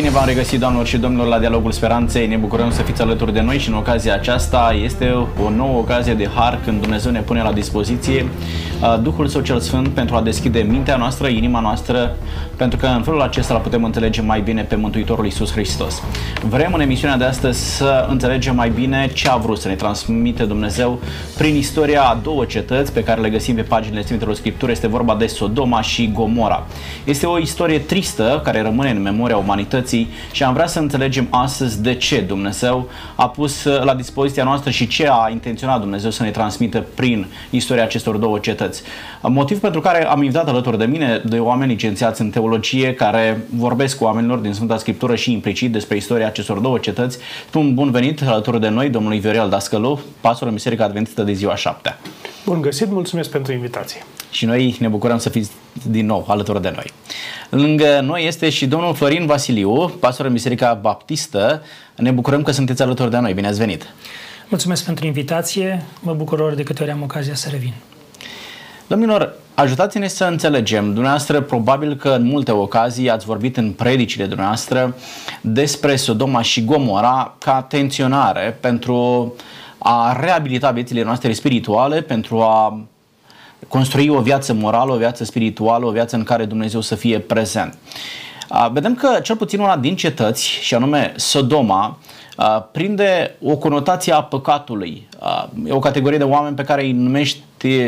Bine v-am regăsit, doamnelor și domnilor, la Dialogul Speranței. Ne bucurăm să fiți alături de noi și în ocazia aceasta este o nouă ocazie de har când Dumnezeu ne pune la dispoziție uh, Duhul Său cel Sfânt pentru a deschide mintea noastră, inima noastră, pentru că în felul acesta la putem înțelege mai bine pe Mântuitorul Iisus Hristos. Vrem în emisiunea de astăzi să înțelegem mai bine ce a vrut să ne transmite Dumnezeu prin istoria a două cetăți pe care le găsim pe paginile Sfintelor Scripturi. Este vorba de Sodoma și Gomora. Este o istorie tristă care rămâne în memoria umanității societății și am vrea să înțelegem astăzi de ce Dumnezeu a pus uh, la dispoziția noastră și ce a intenționat Dumnezeu să ne transmită prin istoria acestor două cetăți. Motiv pentru care am invitat alături de mine de oameni licențiați în teologie care vorbesc cu oamenilor din Sfânta Scriptură și implicit despre istoria acestor două cetăți. Spun bun venit alături de noi domnului Viorel Dascălu, pastorul Biserica Adventistă de ziua 7. Bun găsit, mulțumesc pentru invitație. Și noi ne bucurăm să fiți din nou alături de noi. Lângă noi este și domnul Florin Vasiliu, pastor în Biserica Baptistă. Ne bucurăm că sunteți alături de noi. Bine ați venit! Mulțumesc pentru invitație. Mă bucur ori de câte ori am ocazia să revin. Domnilor, ajutați-ne să înțelegem. Dumneavoastră, probabil că în multe ocazii ați vorbit în predicile dumneavoastră despre Sodoma și Gomora ca tensionare pentru a reabilita viețile noastre spirituale, pentru a construi o viață morală, o viață spirituală, o viață în care Dumnezeu să fie prezent. Vedem că cel puțin una din cetăți, și anume Sodoma, prinde o conotație a păcatului. E o categorie de oameni pe care îi numești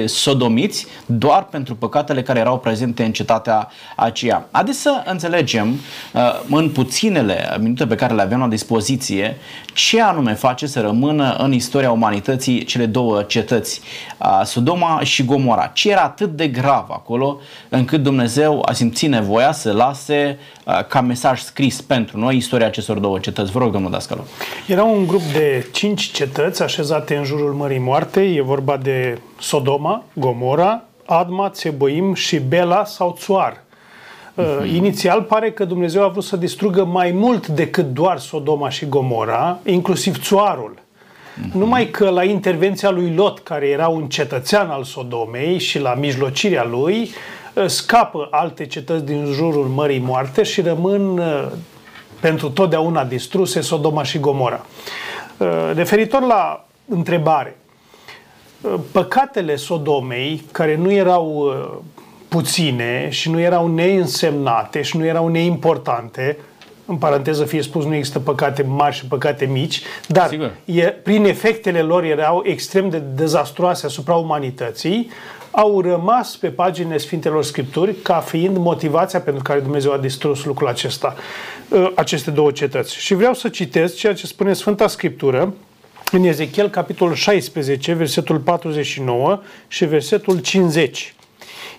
sodomiți doar pentru păcatele care erau prezente în cetatea aceea. Haideți să înțelegem în puținele minute pe care le avem la dispoziție ce anume face să rămână în istoria umanității cele două cetăți, Sodoma și Gomora. Ce era atât de grav acolo încât Dumnezeu a simțit nevoia să lase ca mesaj scris pentru noi istoria acestor două cetăți. Vă rog, domnul Dascălu. Era un grup de cinci cetăți așezate în jurul Mării Moarte. E vorba de Sodoma, Gomora, Adma, Țeboim și Bela sau Țoar. Uh, inițial pare că Dumnezeu a vrut să distrugă mai mult decât doar Sodoma și Gomora, inclusiv Țoarul. Uh-huh. Numai că la intervenția lui Lot, care era un cetățean al Sodomei și la mijlocirea lui, uh, scapă alte cetăți din jurul Mării Moarte și rămân uh, pentru totdeauna distruse Sodoma și Gomora. Uh, referitor la întrebare, uh, păcatele Sodomei, care nu erau uh, puține și nu erau neînsemnate și nu erau neimportante, în paranteză fie spus, nu există păcate mari și păcate mici, dar e, prin efectele lor erau extrem de dezastroase asupra umanității, au rămas pe paginile Sfintelor Scripturi ca fiind motivația pentru care Dumnezeu a distrus lucrul acesta, ă, aceste două cetăți. Și vreau să citesc ceea ce spune Sfânta Scriptură în Ezechiel, capitolul 16, versetul 49 și versetul 50.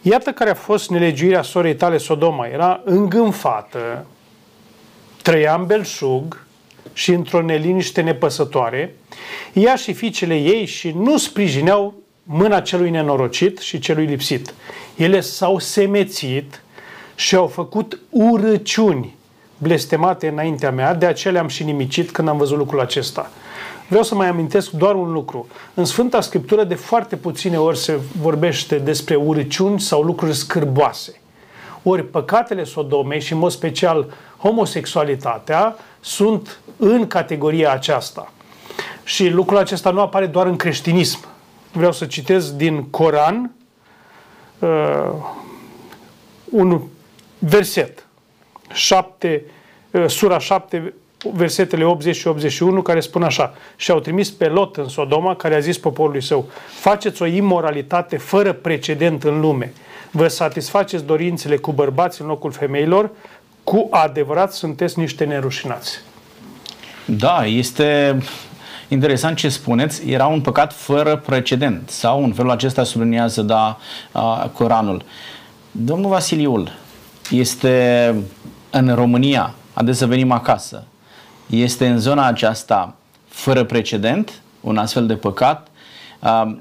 Iată care a fost nelegiuirea sorei tale Sodoma. Era îngânfată, trăia în belșug și într-o neliniște nepăsătoare, ea și fiicele ei și nu sprijineau mâna celui nenorocit și celui lipsit. Ele s-au semețit și au făcut urăciuni blestemate înaintea mea, de aceea le-am și nimicit când am văzut lucrul acesta. Vreau să mai amintesc doar un lucru. În Sfânta Scriptură de foarte puține ori se vorbește despre urăciuni sau lucruri scârboase. Ori păcatele Sodomei și în mod special homosexualitatea sunt în categoria aceasta. Și lucrul acesta nu apare doar în creștinism vreau să citez din Coran uh, un verset, 7, uh, sura 7, versetele 80 și 81, care spun așa, și au trimis pe Lot în Sodoma, care a zis poporului său, faceți o imoralitate fără precedent în lume, vă satisfaceți dorințele cu bărbați în locul femeilor, cu adevărat sunteți niște nerușinați. Da, este interesant ce spuneți, era un păcat fără precedent. Sau în felul acesta subliniază da, Coranul. Domnul Vasiliul este în România, haideți să venim acasă, este în zona aceasta fără precedent, un astfel de păcat.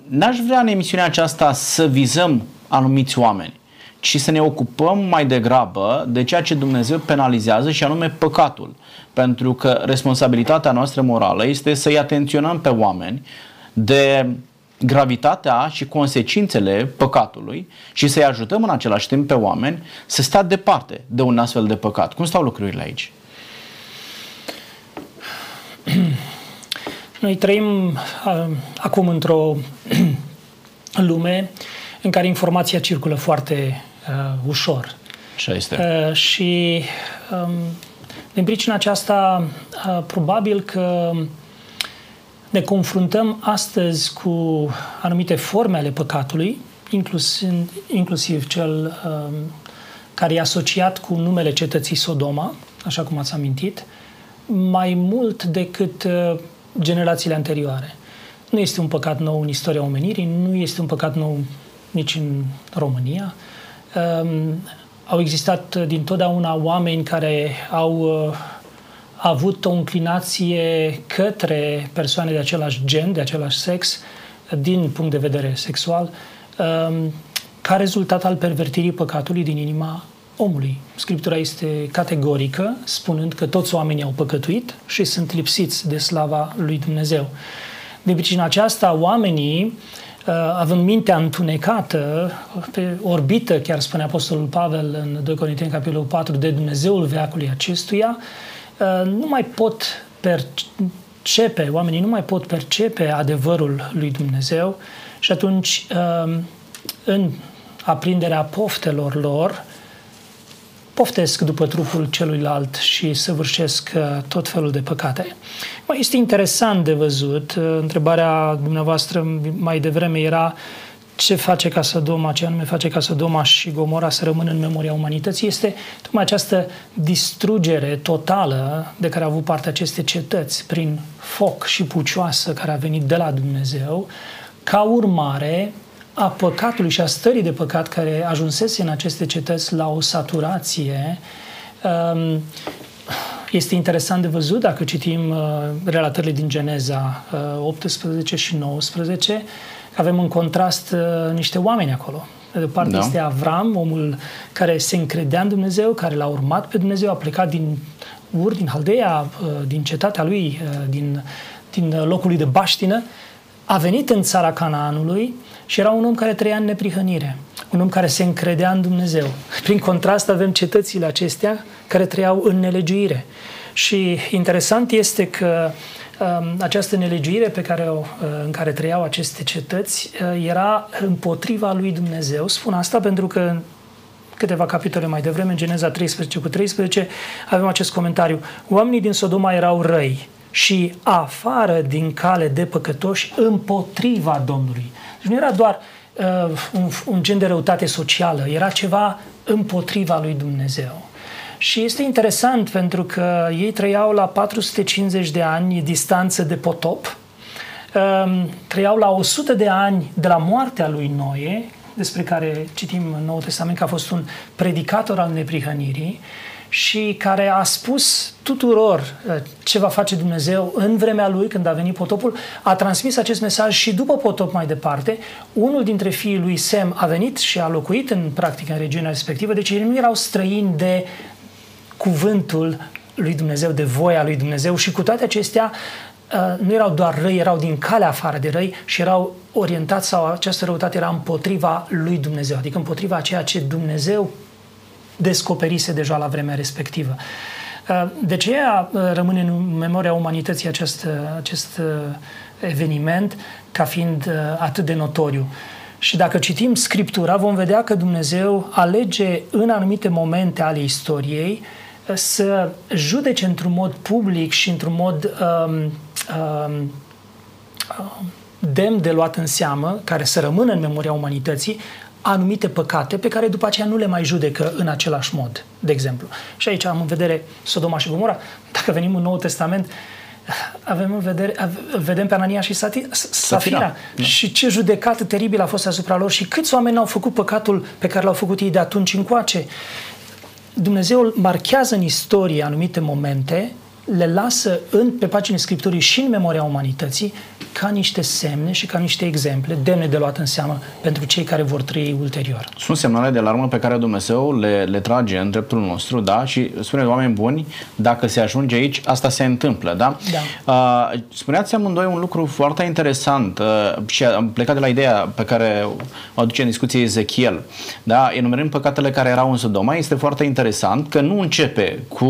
N-aș vrea în emisiunea aceasta să vizăm anumiți oameni ci să ne ocupăm mai degrabă de ceea ce Dumnezeu penalizează și anume păcatul. Pentru că responsabilitatea noastră morală este să-i atenționăm pe oameni de gravitatea și consecințele păcatului și să-i ajutăm în același timp pe oameni să stea departe de un astfel de păcat. Cum stau lucrurile aici? Noi trăim uh, acum într-o lume în care informația circulă foarte uh, ușor. Așa este. Uh, și um, din pricina aceasta, uh, probabil că ne confruntăm astăzi cu anumite forme ale păcatului, inclusiv, inclusiv cel um, care e asociat cu numele cetății Sodoma, așa cum ați amintit, mai mult decât uh, generațiile anterioare. Nu este un păcat nou în istoria omenirii, nu este un păcat nou nici în România. Um, au existat din totdeauna oameni care au uh, avut o înclinație către persoane de același gen, de același sex, din punct de vedere sexual, um, ca rezultat al pervertirii păcatului din inima omului. Scriptura este categorică, spunând că toți oamenii au păcătuit și sunt lipsiți de slava lui Dumnezeu. De pricina aceasta, oamenii, uh, având mintea întunecată, pe orbită, chiar spune Apostolul Pavel în 2 Corinteni, capitolul 4, de Dumnezeul veacului acestuia, uh, nu mai pot percepe, oamenii nu mai pot percepe adevărul lui Dumnezeu și atunci, uh, în aprinderea poftelor lor, poftesc după trupul celuilalt și săvârșesc uh, tot felul de păcate. Mai este interesant de văzut, uh, întrebarea dumneavoastră mai devreme era ce face ca Sodoma, ce anume face ca Sodoma și Gomora să rămână în memoria umanității, este tocmai această distrugere totală de care au avut parte aceste cetăți prin foc și pucioasă care a venit de la Dumnezeu, ca urmare a păcatului și a stării de păcat care ajunsese în aceste cetăți la o saturație. Um, este interesant de văzut dacă citim uh, relatările din Geneza 18 uh, și 19, avem în contrast uh, niște oameni acolo. De o parte da. este Avram, omul care se încredea în Dumnezeu, care l-a urmat pe Dumnezeu, a plecat din Ur, din Haldea, din cetatea lui, din, din locul lui de baștină, a venit în țara Canaanului și era un om care trăia în neprihănire, un om care se încredea în Dumnezeu. Prin contrast avem cetățile acestea care trăiau în nelegiuire. Și interesant este că um, această nelegiuire pe care o, uh, în care trăiau aceste cetăți uh, era împotriva lui Dumnezeu. Spun asta pentru că câteva capitole mai devreme, în Geneza 13 cu 13, avem acest comentariu. Oamenii din Sodoma erau răi și afară din cale de păcătoși împotriva Domnului. Deci nu era doar uh, un, un gen de răutate socială, era ceva împotriva lui Dumnezeu. Și este interesant pentru că ei trăiau la 450 de ani distanță de potop, um, trăiau la 100 de ani de la moartea lui Noe, despre care citim în Noul Testament că a fost un predicator al neprihănirii, și care a spus tuturor uh, ce va face Dumnezeu în vremea lui când a venit potopul, a transmis acest mesaj și după potop mai departe. Unul dintre fiii lui Sem a venit și a locuit în practică în regiunea respectivă, deci ei nu erau străini de cuvântul lui Dumnezeu, de voia lui Dumnezeu și cu toate acestea uh, nu erau doar răi, erau din calea afară de răi și erau orientați sau această răutate era împotriva lui Dumnezeu, adică împotriva ceea ce Dumnezeu descoperise deja la vremea respectivă. Uh, de ce uh, rămâne în memoria umanității acest, uh, acest eveniment ca fiind atât de notoriu? Și dacă citim Scriptura, vom vedea că Dumnezeu alege în anumite momente ale istoriei să judece într-un mod public și într-un mod um, um, demn de luat în seamă, care să rămână în memoria umanității, anumite păcate pe care după aceea nu le mai judecă în același mod, de exemplu. Și aici am în vedere Sodoma și Gomora. Dacă venim în Noul Testament, avem în vedere, vedem pe Anania și Sati, Safira. Da. Și ce judecată teribilă a fost asupra lor și câți oameni au făcut păcatul pe care l-au făcut ei de atunci încoace. Dumnezeu marchează în istorie anumite momente le lasă în, pe paginile Scripturii și în memoria umanității ca niște semne și ca niște exemple demne de luat în seamă pentru cei care vor trăi ulterior. Sunt semnale de alarmă pe care Dumnezeu le, le trage în dreptul nostru, da? Și spune oameni buni, dacă se ajunge aici, asta se întâmplă, da? da. Uh, spuneați amândoi un lucru foarte interesant uh, și am plecat de la ideea pe care o aduce în discuție Ezechiel, da? Enumerând păcatele care erau în Sodoma, este foarte interesant că nu începe cu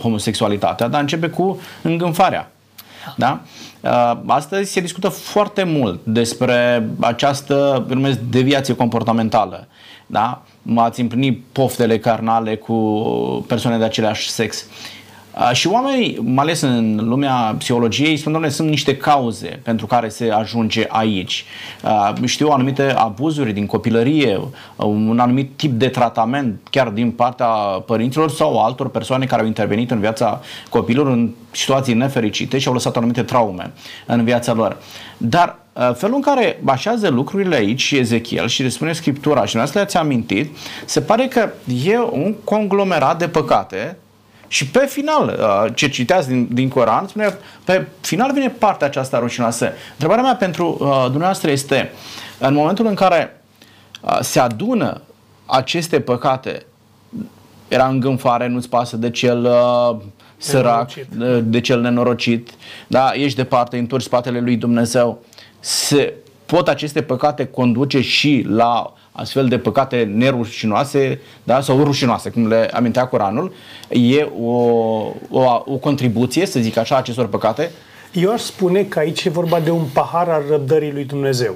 homosexualitatea, dar începe cu îngânfarea Da? Uh, astăzi se discută foarte mult despre această, numesc, deviație comportamentală. Da? M-ați împlinit poftele carnale cu persoane de același sex. Și oamenii, mai ales în lumea psihologiei, spun, doamne, sunt niște cauze pentru care se ajunge aici. Știu anumite abuzuri din copilărie, un anumit tip de tratament, chiar din partea părinților sau altor persoane care au intervenit în viața copilor în situații nefericite și au lăsat anumite traume în viața lor. Dar felul în care așează lucrurile aici și Ezechiel și le spune Scriptura și asta ați amintit, se pare că e un conglomerat de păcate și pe final, uh, ce citeați din, din Coran, spune, pe final vine partea aceasta rușinoasă. Întrebarea mea pentru uh, dumneavoastră este, în momentul în care uh, se adună aceste păcate, era îngânfare, nu-ți pasă de cel uh, sărac, de, de cel nenorocit, da? ești departe, întorci spatele lui Dumnezeu, se, pot aceste păcate conduce și la astfel de păcate nerușinoase da? sau rușinoase, cum le amintea Coranul, e o, o, o contribuție, să zic așa, acestor păcate? Eu aș spune că aici e vorba de un pahar al răbdării lui Dumnezeu.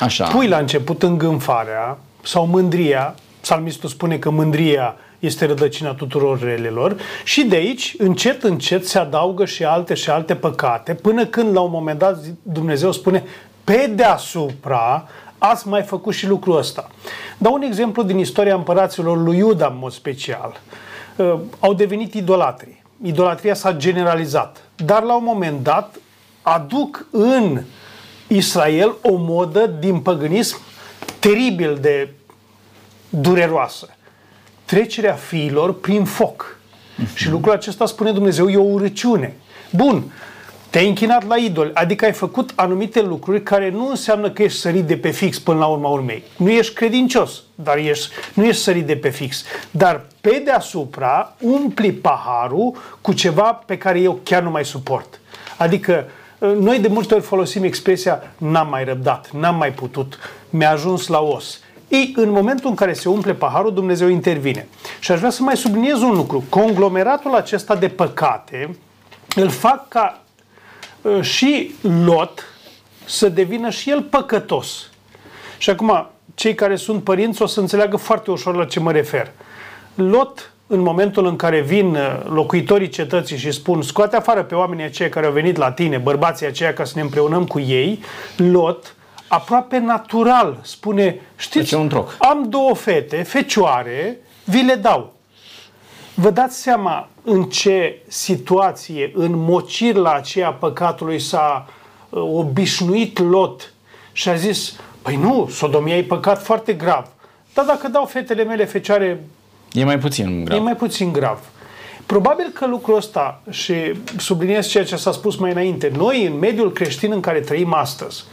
Așa. Pui la început îngânfarea sau mândria, psalmistul spune că mândria este rădăcina tuturor relelor și de aici, încet, încet, se adaugă și alte și alte păcate, până când la un moment dat Dumnezeu spune pe deasupra ați mai făcut și lucrul ăsta. Dau un exemplu din istoria împăraților lui Iuda, în mod special. Uh, au devenit idolatri. Idolatria s-a generalizat. Dar la un moment dat aduc în Israel o modă din păgânism teribil de dureroasă. Trecerea fiilor prin foc. Și lucrul acesta, spune Dumnezeu, e o urăciune. Bun, te-ai închinat la idol, adică ai făcut anumite lucruri care nu înseamnă că ești sărit de pe fix până la urma urmei. Nu ești credincios, dar ești, nu ești sărit de pe fix. Dar pe deasupra umpli paharul cu ceva pe care eu chiar nu mai suport. Adică ă, noi de multe ori folosim expresia n-am mai răbdat, n-am mai putut, mi-a ajuns la os. Ei, în momentul în care se umple paharul, Dumnezeu intervine. Și aș vrea să mai subliniez un lucru. Conglomeratul acesta de păcate îl fac ca Uh, și Lot să devină și el păcătos. Și acum, cei care sunt părinți o să înțeleagă foarte ușor la ce mă refer. Lot, în momentul în care vin uh, locuitorii cetății și spun scoate afară pe oamenii aceia care au venit la tine, bărbații aceia ca să ne împreunăm cu ei, Lot, aproape natural, spune, știți, un troc. am două fete, fecioare, vi le dau. Vă dați seama în ce situație, în mocirla aceea păcatului s-a uh, obișnuit Lot și a zis, păi nu, sodomia e păcat foarte grav. Dar dacă dau fetele mele fecioare... E mai puțin grav. E mai puțin grav. Probabil că lucrul ăsta, și subliniez ceea ce s-a spus mai înainte, noi în mediul creștin în care trăim astăzi,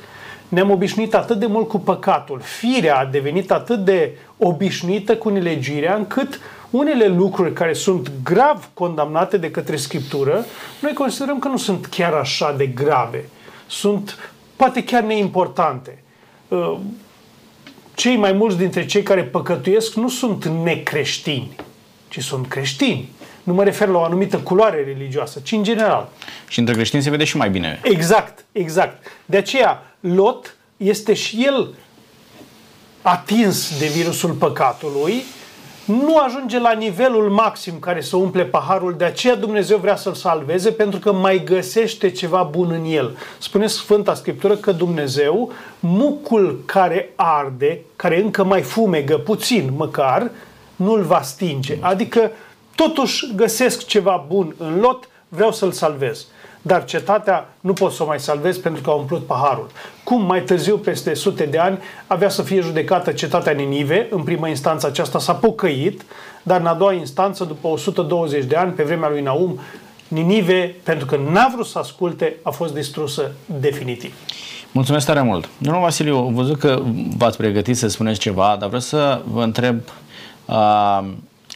ne-am obișnuit atât de mult cu păcatul, firea a devenit atât de obișnuită cu nelegirea, încât unele lucruri care sunt grav condamnate de către Scriptură, noi considerăm că nu sunt chiar așa de grave. Sunt poate chiar neimportante. Uh, cei mai mulți dintre cei care păcătuiesc nu sunt necreștini, ci sunt creștini. Nu mă refer la o anumită culoare religioasă, ci în general. Și între creștini se vede și mai bine. Exact, exact. De aceea, Lot este și el atins de virusul păcatului nu ajunge la nivelul maxim care să umple paharul, de aceea Dumnezeu vrea să-l salveze pentru că mai găsește ceva bun în el. Spune Sfânta Scriptură că Dumnezeu, mucul care arde, care încă mai fumegă puțin măcar, nu-l va stinge. Adică totuși găsesc ceva bun în lot, vreau să-l salvez dar cetatea nu pot să o mai salvez pentru că a umplut paharul. Cum mai târziu, peste sute de ani, avea să fie judecată cetatea Ninive, în prima instanță aceasta s-a pocăit, dar în a doua instanță, după 120 de ani, pe vremea lui Naum, Ninive, pentru că n-a vrut să asculte, a fost distrusă definitiv. Mulțumesc tare mult. Domnul Vasiliu, am văzut că v-ați pregătit să spuneți ceva, dar vreau să vă întreb, uh,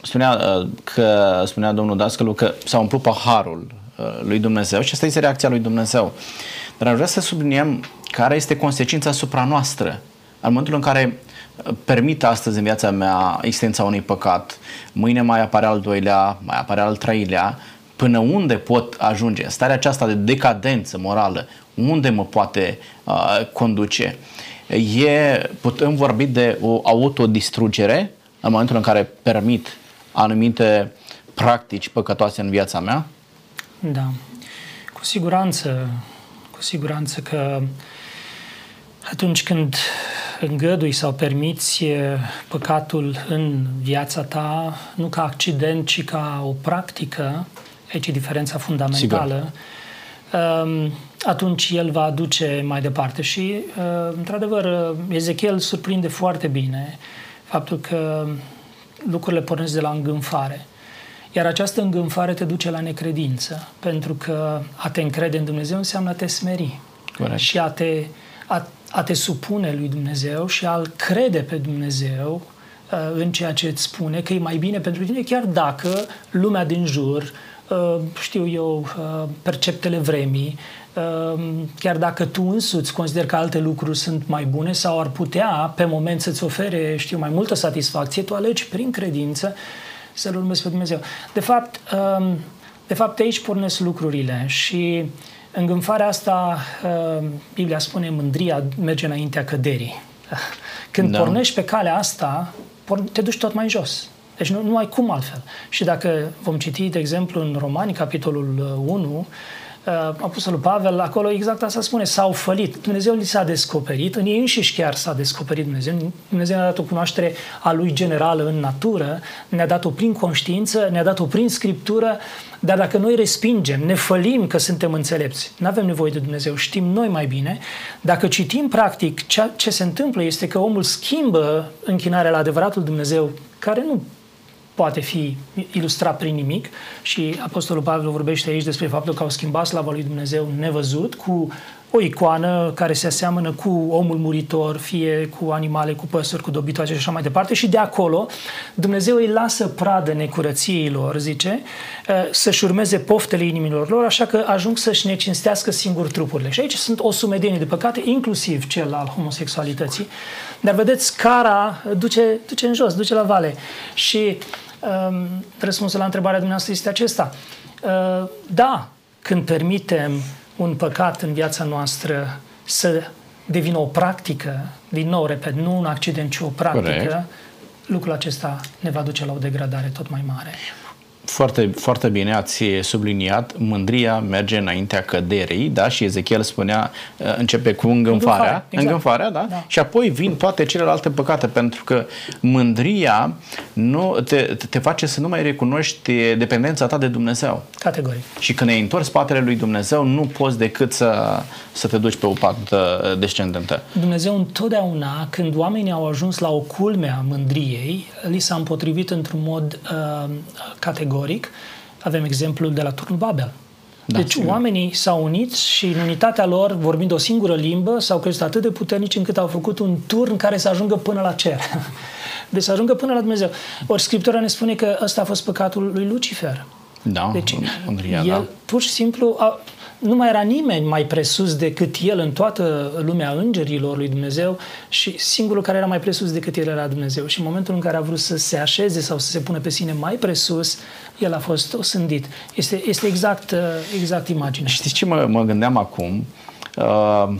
spunea, uh, că, spunea domnul Dascălu că s-a umplut paharul Uh, lui Dumnezeu și asta este reacția lui Dumnezeu. Dar aș vrea să subliniem care este consecința asupra noastră. În momentul în care uh, permit astăzi în viața mea existența unui păcat, mâine mai apare al doilea, mai apare al treilea, până unde pot ajunge, starea aceasta de decadență morală, unde mă poate uh, conduce. E, putem vorbi de o autodistrugere în momentul în care permit anumite practici păcătoase în viața mea? Da, cu siguranță, cu siguranță că atunci când îngădui sau permiți păcatul în viața ta, nu ca accident, ci ca o practică, aici e diferența fundamentală, Sigur. atunci el va aduce mai departe. Și, într-adevăr, Ezechiel surprinde foarte bine faptul că lucrurile pornesc de la îngânfare. Iar această îngânfare te duce la necredință, pentru că a te încrede în Dumnezeu înseamnă a te smeri. Corect. Și a te, a, a te supune lui Dumnezeu și a-L crede pe Dumnezeu uh, în ceea ce îți spune că e mai bine pentru tine, chiar dacă lumea din jur, uh, știu eu, uh, perceptele vremii, uh, chiar dacă tu însuți consideri că alte lucruri sunt mai bune sau ar putea pe moment să-ți ofere, știu, mai multă satisfacție, tu alegi prin credință să-L urmezi pe Dumnezeu. De fapt, um, de fapt aici pornesc lucrurile și îngânfarea asta, um, Biblia spune, mândria merge înaintea căderii. Când da. pornești pe calea asta, te duci tot mai jos. Deci nu, nu ai cum altfel. Și dacă vom citi, de exemplu, în Romani, capitolul 1, uh, Apostolul Pavel, acolo exact asta spune, s-au fălit. Dumnezeu li s-a descoperit, în ei înșiși chiar s-a descoperit Dumnezeu. Dumnezeu ne-a dat o cunoaștere a Lui generală în natură, ne-a dat-o prin conștiință, ne-a dat-o prin Scriptură, dar dacă noi respingem, ne fălim că suntem înțelepți, nu avem nevoie de Dumnezeu, știm noi mai bine, dacă citim practic ce, ce se întâmplă este că omul schimbă închinarea la adevăratul Dumnezeu, care nu poate fi ilustrat prin nimic și Apostolul Pavel vorbește aici despre faptul că au schimbat slava lui Dumnezeu nevăzut cu o icoană care se aseamănă cu omul muritor, fie cu animale, cu păsări, cu dobitoace și așa mai departe și de acolo Dumnezeu îi lasă pradă necurăției lor, zice, eh, să-și urmeze poftele inimilor lor, așa că ajung să-și necinstească singur trupurile. Și aici sunt o sumedenie de păcate, inclusiv cel al homosexualității. Dar vedeți, scara duce, duce în jos, duce la vale. Și um, răspunsul la întrebarea dumneavoastră este acesta. Uh, da, când permitem un păcat în viața noastră să devină o practică, din nou, repet, nu un accident, ci o practică, Corect. lucrul acesta ne va duce la o degradare tot mai mare. Foarte, foarte bine ați subliniat, mândria merge înaintea căderii, da? Și Ezechiel spunea, uh, începe cu îngânfarea, exact. îngânfarea da? da? Și apoi vin toate celelalte păcate, pentru că mândria nu te, te face să nu mai recunoști dependența ta de Dumnezeu. Categoric. Și când ai întors spatele lui Dumnezeu, nu poți decât să, să te duci pe o pată descendentă. Dumnezeu întotdeauna, când oamenii au ajuns la o culme a mândriei, li s-a împotrivit într-un mod uh, categoric categoric. Avem exemplul de la turnul Babel. Da, deci sigur. oamenii s-au unit și în unitatea lor, vorbind o singură limbă, s-au crezut atât de puternici încât au făcut un turn care să ajungă până la cer. Deci să ajungă până la Dumnezeu. Ori Scriptura ne spune că ăsta a fost păcatul lui Lucifer. Da, deci, Andria, el da. pur și simplu a, nu mai era nimeni mai presus decât el în toată lumea îngerilor lui Dumnezeu și singurul care era mai presus decât el era Dumnezeu. Și în momentul în care a vrut să se așeze sau să se pună pe sine mai presus, el a fost osândit. Este, este exact, exact imaginea. Știți ce mă, mă gândeam acum? Uh,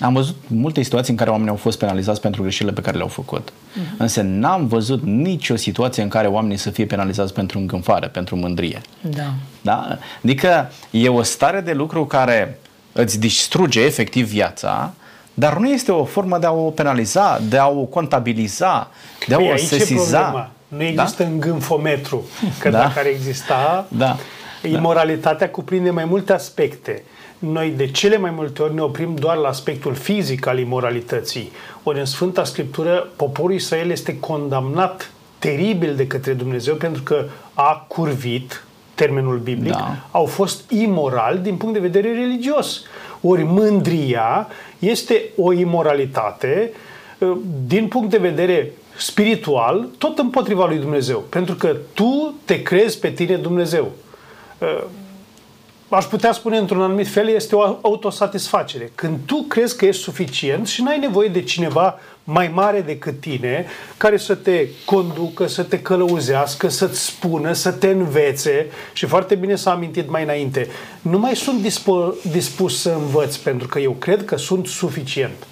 am văzut multe situații în care oamenii au fost penalizați pentru greșelile pe care le-au făcut. Uh-huh. Însă n-am văzut nicio situație în care oamenii să fie penalizați pentru îngânfare, pentru mândrie. Da. da? Adică e o stare de lucru care îți distruge efectiv viața, dar nu este o formă de a o penaliza, de a o contabiliza, de a păi, o sesiza. Nu există da? îngânfometru, că da? dacă ar exista, da. Imoralitatea da. cuprinde mai multe aspecte noi de cele mai multe ori ne oprim doar la aspectul fizic al imoralității. Ori în Sfânta Scriptură poporul Israel este condamnat teribil de către Dumnezeu pentru că a curvit, termenul biblic, da. au fost imoral din punct de vedere religios. Ori mândria este o imoralitate ă, din punct de vedere spiritual, tot împotriva lui Dumnezeu. Pentru că tu te crezi pe tine Dumnezeu ă, aș putea spune într-un anumit fel, este o autosatisfacere. Când tu crezi că ești suficient și n-ai nevoie de cineva mai mare decât tine, care să te conducă, să te călăuzească, să-ți spună, să te învețe și foarte bine s-a amintit mai înainte. Nu mai sunt dispo- dispus să învăț pentru că eu cred că sunt suficient.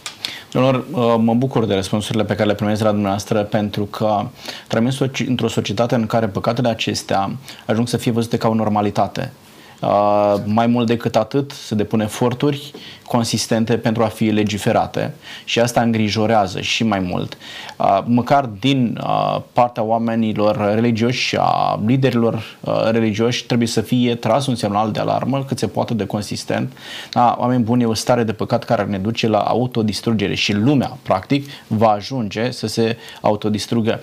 Domnilor, uh, mă bucur de răspunsurile pe care le primesc la dumneavoastră pentru că trăim într-o societate în care păcatele acestea ajung să fie văzute ca o normalitate. Uh, mai mult decât atât, se depun eforturi consistente pentru a fi legiferate și asta îngrijorează și mai mult. Uh, măcar din uh, partea oamenilor religioși și a liderilor religioși trebuie să fie tras un semnal de alarmă cât se poate de consistent. Da, oameni buni, e o stare de păcat care ne duce la autodistrugere și lumea, practic, va ajunge să se autodistrugă.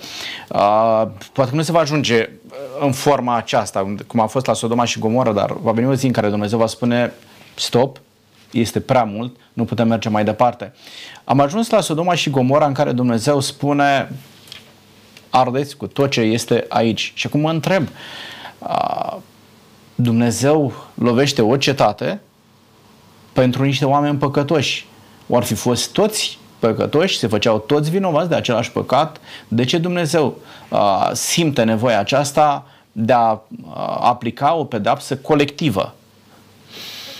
Poate că nu se va ajunge în forma aceasta, cum a fost la Sodoma și Gomorra, dar va veni o zi în care Dumnezeu va spune stop, este prea mult, nu putem merge mai departe. Am ajuns la Sodoma și Gomorra în care Dumnezeu spune ardeți cu tot ce este aici. Și acum mă întreb, Dumnezeu lovește o cetate pentru niște oameni păcătoși. Or fi fost toți păcătoși, se făceau toți vinovați de același păcat, de ce Dumnezeu uh, simte nevoia aceasta de a uh, aplica o pedapsă colectivă?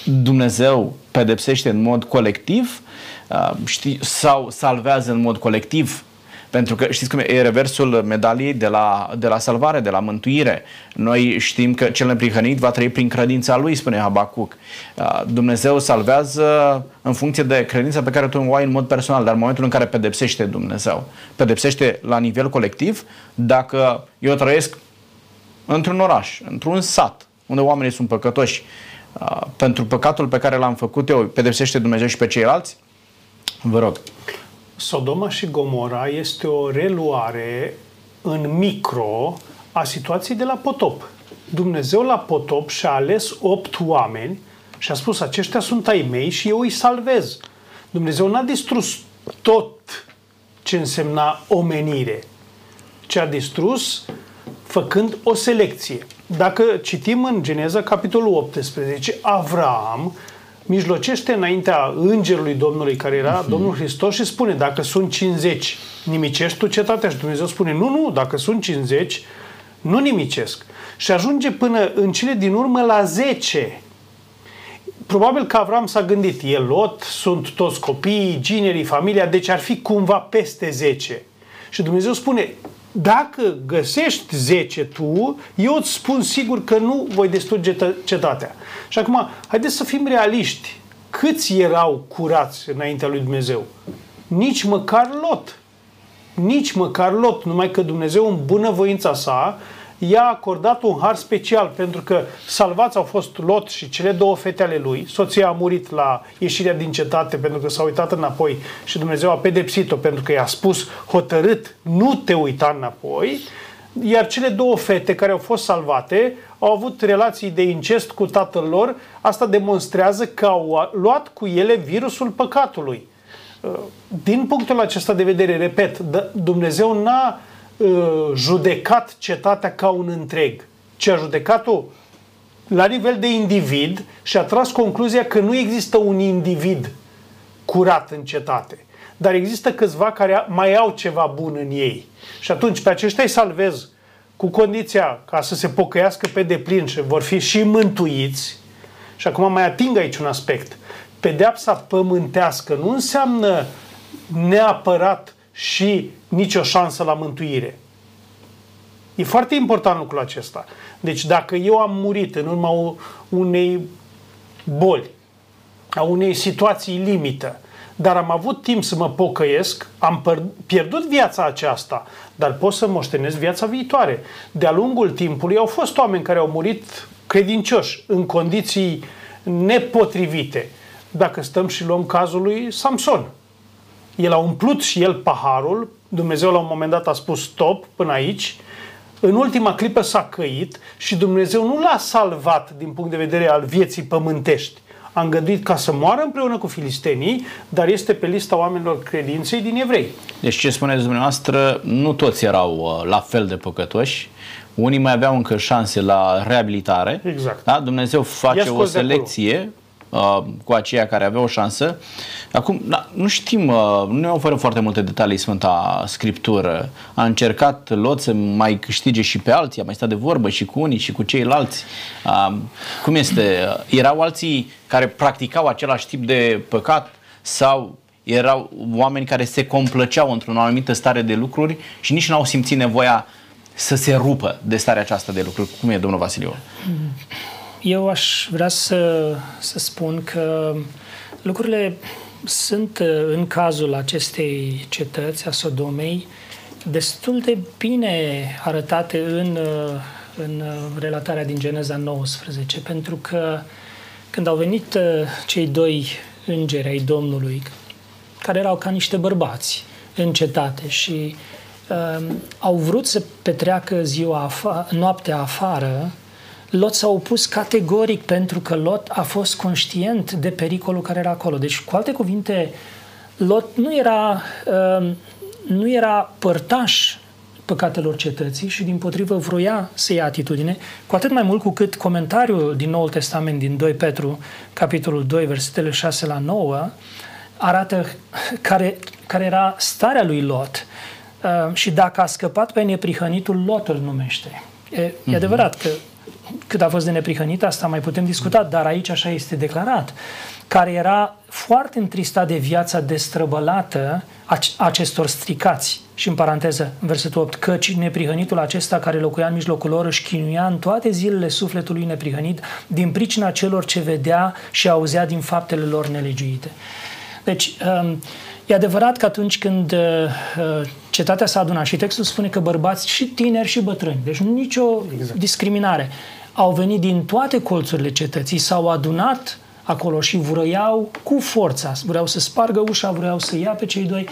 Dumnezeu pedepsește în mod colectiv uh, știi, sau salvează în mod colectiv pentru că știți cum e, reversul medaliei de la, de la salvare, de la mântuire. Noi știm că cel neprihănit va trăi prin credința lui, spune Habacuc. Dumnezeu salvează în funcție de credința pe care tu o ai în mod personal, dar în momentul în care pedepsește Dumnezeu, pedepsește la nivel colectiv, dacă eu trăiesc într-un oraș, într-un sat, unde oamenii sunt păcătoși, pentru păcatul pe care l-am făcut eu, pedepsește Dumnezeu și pe ceilalți? Vă rog. Sodoma și Gomora este o reluare în micro a situației de la potop. Dumnezeu la potop și-a ales opt oameni și a spus, aceștia sunt ai mei și eu îi salvez. Dumnezeu n-a distrus tot ce însemna omenire, ci a distrus făcând o selecție. Dacă citim în Geneza, capitolul 18, Avram mijlocește înaintea îngerului Domnului care era uh-huh. Domnul Hristos și spune dacă sunt 50, nimicești tu cetatea? Și Dumnezeu spune nu, nu, dacă sunt 50, nu nimicesc. Și ajunge până în cele din urmă la 10. Probabil că Avram s-a gândit, e Lot, sunt toți copiii, ginerii, familia, deci ar fi cumva peste 10. Și Dumnezeu spune, dacă găsești 10 tu, eu îți spun sigur că nu voi distruge cetatea. Și acum, haideți să fim realiști. Câți erau curați înaintea lui Dumnezeu? Nici măcar Lot. Nici măcar Lot, numai că Dumnezeu în bunăvoința sa i-a acordat un har special pentru că salvați au fost Lot și cele două fete ale lui. Soția a murit la ieșirea din cetate pentru că s-a uitat înapoi și Dumnezeu a pedepsit-o pentru că i-a spus hotărât nu te uita înapoi. Iar cele două fete care au fost salvate au avut relații de incest cu tatăl lor. Asta demonstrează că au luat cu ele virusul păcatului. Din punctul acesta de vedere, repet, Dumnezeu n-a Uh, judecat cetatea ca un întreg, ci a judecat-o la nivel de individ și a tras concluzia că nu există un individ curat în cetate, dar există câțiva care mai au ceva bun în ei. Și atunci pe aceștia îi salvez cu condiția ca să se pocăiască pe deplin și vor fi și mântuiți. Și acum mai ating aici un aspect. Pedeapsa pământească nu înseamnă neapărat și nicio șansă la mântuire. E foarte important lucrul acesta. Deci dacă eu am murit în urma unei boli, a unei situații limită, dar am avut timp să mă pocăiesc, am pierdut viața aceasta, dar pot să moștenesc viața viitoare. De-a lungul timpului au fost oameni care au murit credincioși, în condiții nepotrivite. Dacă stăm și luăm cazul lui Samson. El a umplut și el paharul, Dumnezeu la un moment dat a spus stop până aici, în ultima clipă s-a căit și Dumnezeu nu l-a salvat din punct de vedere al vieții pământești. A îngăduit ca să moară împreună cu filistenii, dar este pe lista oamenilor credinței din evrei. Deci ce spuneți dumneavoastră, nu toți erau uh, la fel de păcătoși, unii mai aveau încă șanse la reabilitare. Exact. Da? Dumnezeu face o selecție uh, cu aceia care aveau o șansă. Acum, da, nu știm, uh, nu ne oferă foarte multe detalii Sfânta Scriptură. A încercat Lot să mai câștige și pe alții, a mai stat de vorbă și cu unii și cu ceilalți. Uh, cum este? Erau alții care practicau același tip de păcat sau erau oameni care se complăceau într-o anumită stare de lucruri și nici nu au simțit nevoia să se rupă de starea aceasta de lucruri. Cum e, domnul Vasiliu? Eu aș vrea să, să spun că lucrurile sunt în cazul acestei cetăți, a Sodomei, destul de bine arătate în, în relatarea din Geneza 19, pentru că când au venit cei doi îngeri ai Domnului, care erau ca niște bărbați în cetate și uh, au vrut să petreacă ziua afa- noaptea afară, Lot s-a opus categoric pentru că Lot a fost conștient de pericolul care era acolo. Deci, cu alte cuvinte, Lot nu era, uh, nu era părtaș păcatelor cetății și din potrivă vroia să ia atitudine, cu atât mai mult cu cât comentariul din Noul Testament din 2 Petru, capitolul 2, versetele 6 la 9, arată care, care era starea lui Lot uh, și dacă a scăpat pe neprihănitul, Lot îl numește. E, mm-hmm. e mhm. adevărat că cât a fost de neprihănit, asta mai putem discuta, dar aici așa este declarat, care era foarte întristat de viața destrăbălată acestor stricați. Și în paranteză, în versetul 8, căci neprihănitul acesta care locuia în mijlocul lor își chinuia în toate zilele sufletului neprihănit din pricina celor ce vedea și auzea din faptele lor nelegiuite. Deci, um, e adevărat că atunci când uh, uh, cetatea s-a adunat și textul spune că bărbați și tineri și bătrâni, deci nicio exact. discriminare, au venit din toate colțurile cetății, s-au adunat acolo și vroiau cu forța, vreau să spargă ușa, vreau să ia pe cei doi,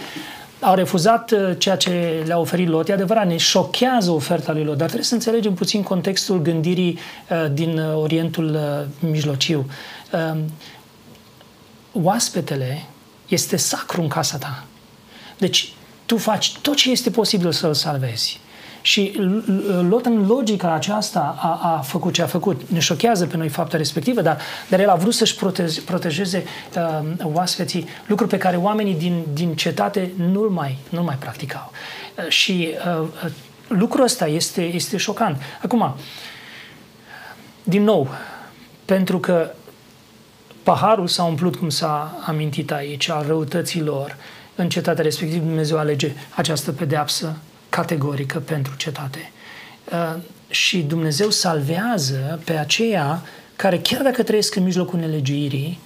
au refuzat uh, ceea ce le-a oferit Lot. E adevărat, ne șochează oferta lui Lot, dar trebuie să înțelegem puțin contextul gândirii din Orientul Mijlociu. Um, oaspetele este sacru în casa ta. Deci tu faci tot ce este posibil să-l salvezi. Și Lot în logica aceasta a, a făcut ce a făcut. Ne șochează pe noi fapta respectivă, dar, dar el a vrut să-și proteze, protejeze uh, oaspeții, lucruri pe care oamenii din, din cetate nu-l mai, nu mai practicau. Uh, și uh, uh, lucrul ăsta este, este șocant. Acum, din nou, pentru că paharul s-a umplut, cum s-a amintit aici, al răutăților în cetatea respectiv, Dumnezeu alege această pedeapsă categorică pentru cetate. Uh, și Dumnezeu salvează pe aceia care, chiar dacă trăiesc în mijlocul nelegiuirii,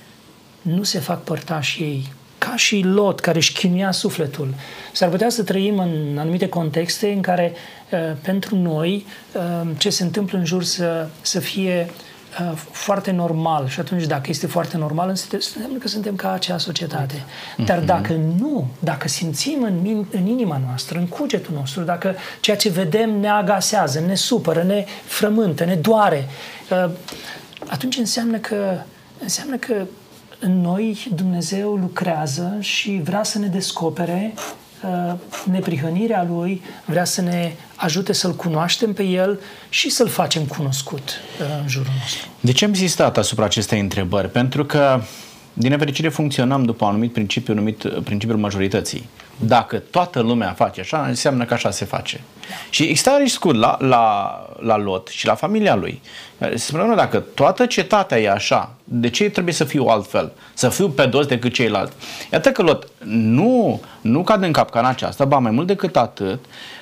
nu se fac părtași ei ca și Lot, care își chinuia sufletul. S-ar putea să trăim în anumite contexte în care, uh, pentru noi, uh, ce se întâmplă în jur să, să fie Uh, foarte normal și atunci dacă este foarte normal înseamnă că suntem ca acea societate. Dar mhm. dacă nu, dacă simțim în, în inima noastră, în cugetul nostru, dacă ceea ce vedem ne agasează, ne supără, ne frământă, ne doare, uh, atunci înseamnă că, înseamnă că în noi Dumnezeu lucrează și vrea să ne descopere Uh, neprihănirea Lui, vrea să ne ajute să-L cunoaștem pe El și să-L facem cunoscut uh, în jurul nostru. De ce am insistat asupra acestei întrebări? Pentru că, din nefericire, funcționăm după un anumit principiu numit uh, principiul majorității. Dacă toată lumea face așa, înseamnă că așa se face. Și există riscul la, la, la Lot și la familia lui. Se spune, dacă toată cetatea e așa, de ce trebuie să fiu altfel? Să fiu pe dos decât ceilalți? Iată că Lot nu, nu cade în capcana aceasta, ba mai mult decât atât, Uh,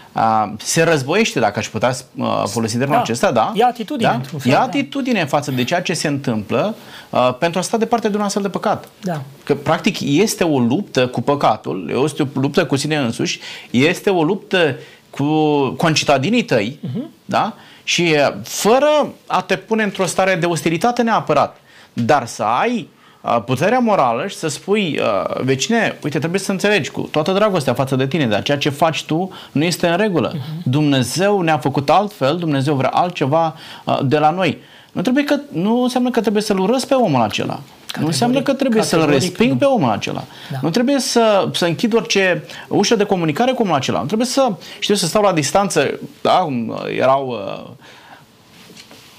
se războiește, dacă aș putea uh, folosi termenul da. acesta, da? Ia atitudine. Da? Fel, Ia da. atitudine da. față de ceea ce se întâmplă uh, pentru a sta departe de un astfel de păcat. Da. Că, practic, este o luptă cu păcatul, este o luptă cu sine însuși, este o luptă cu concitadinii tăi, uh-huh. da? Și fără a te pune într-o stare de ostilitate neapărat, dar să ai puterea morală și să spui, vecine, uite, trebuie să înțelegi cu toată dragostea față de tine, dar ceea ce faci tu nu este în regulă. Uh-huh. Dumnezeu ne-a făcut altfel, Dumnezeu vrea altceva de la noi. Nu, trebuie că, nu înseamnă că trebuie să-l urăsc pe omul acela. Categoric, nu înseamnă că trebuie să-l resping nu. pe omul acela. Da. Nu trebuie să, să închid orice ușă de comunicare cu omul acela. Nu trebuie să, știu, să stau la distanță. Da, erau uh,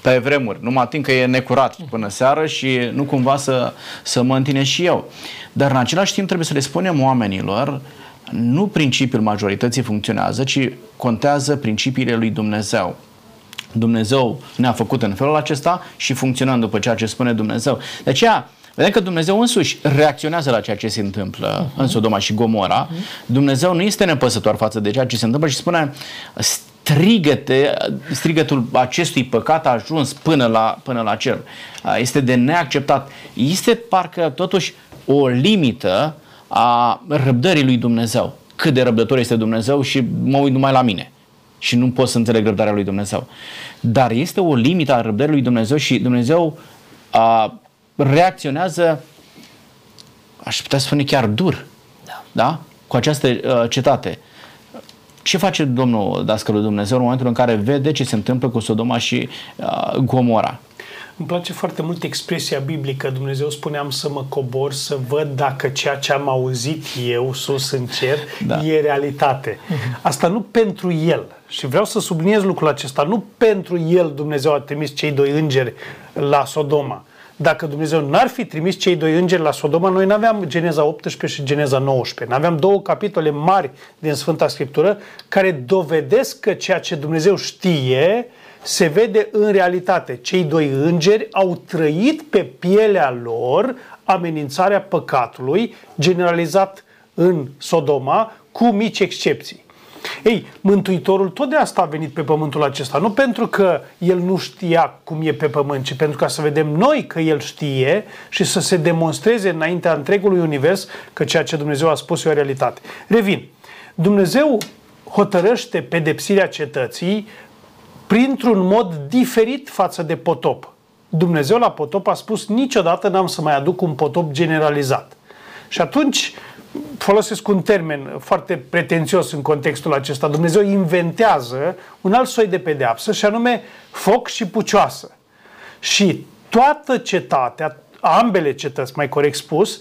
pe vremuri, nu mă ating că e necurat până seară și nu cumva să, să mă întine și eu. Dar în același timp trebuie să le spunem oamenilor nu principiul majorității funcționează, ci contează principiile lui Dumnezeu. Dumnezeu ne-a făcut în felul acesta și funcționăm după ceea ce spune Dumnezeu. De aceea, vedem că Dumnezeu însuși reacționează la ceea ce se întâmplă uh-huh. în Sodoma și Gomora. Uh-huh. Dumnezeu nu este nepăsător față de ceea ce se întâmplă și spune strigăte, strigătul acestui păcat a ajuns până la, până la cer. Este de neacceptat. Este parcă totuși o limită a răbdării lui Dumnezeu. Cât de răbdător este Dumnezeu și mă uit numai la mine și nu pot să înțeleg răbdarea lui Dumnezeu. Dar este o limită a răbdării lui Dumnezeu și Dumnezeu a, reacționează, aș putea spune chiar dur, da? da? cu această uh, cetate. Ce face Domnul Dascălul Dumnezeu în momentul în care vede ce se întâmplă cu Sodoma și uh, Gomora? Îmi place foarte mult expresia biblică. Dumnezeu spuneam să mă cobor, să văd dacă ceea ce am auzit eu sus în cer da. e realitate. Asta nu pentru el. Și vreau să subliniez lucrul acesta. Nu pentru el Dumnezeu a trimis cei doi îngeri la Sodoma. Dacă Dumnezeu n-ar fi trimis cei doi îngeri la Sodoma, noi n-aveam Geneza 18 și Geneza 19. N-aveam două capitole mari din Sfânta Scriptură care dovedesc că ceea ce Dumnezeu știe se vede în realitate. Cei doi îngeri au trăit pe pielea lor amenințarea păcatului generalizat în Sodoma, cu mici excepții. Ei, Mântuitorul tot de asta a venit pe pământul acesta, nu pentru că el nu știa cum e pe pământ, ci pentru ca să vedem noi că el știe și să se demonstreze înaintea întregului univers că ceea ce Dumnezeu a spus e o realitate. Revin. Dumnezeu hotărăște pedepsirea cetății printr-un mod diferit față de potop. Dumnezeu la potop a spus niciodată n-am să mai aduc un potop generalizat. Și atunci folosesc un termen foarte pretențios în contextul acesta. Dumnezeu inventează un alt soi de pedeapsă și anume foc și pucioasă. Și toată cetatea, ambele cetăți, mai corect spus,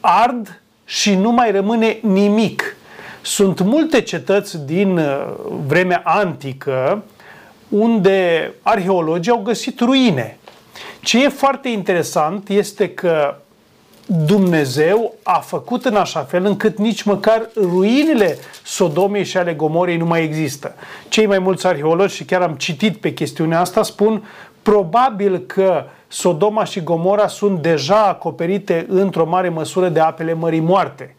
ard și nu mai rămâne nimic. Sunt multe cetăți din uh, vremea antică unde arheologii au găsit ruine. Ce e foarte interesant este că Dumnezeu a făcut în așa fel încât nici măcar ruinile Sodomei și ale Gomorei nu mai există. Cei mai mulți arheologi, și chiar am citit pe chestiunea asta, spun probabil că Sodoma și Gomora sunt deja acoperite într-o mare măsură de apele Mării Moarte.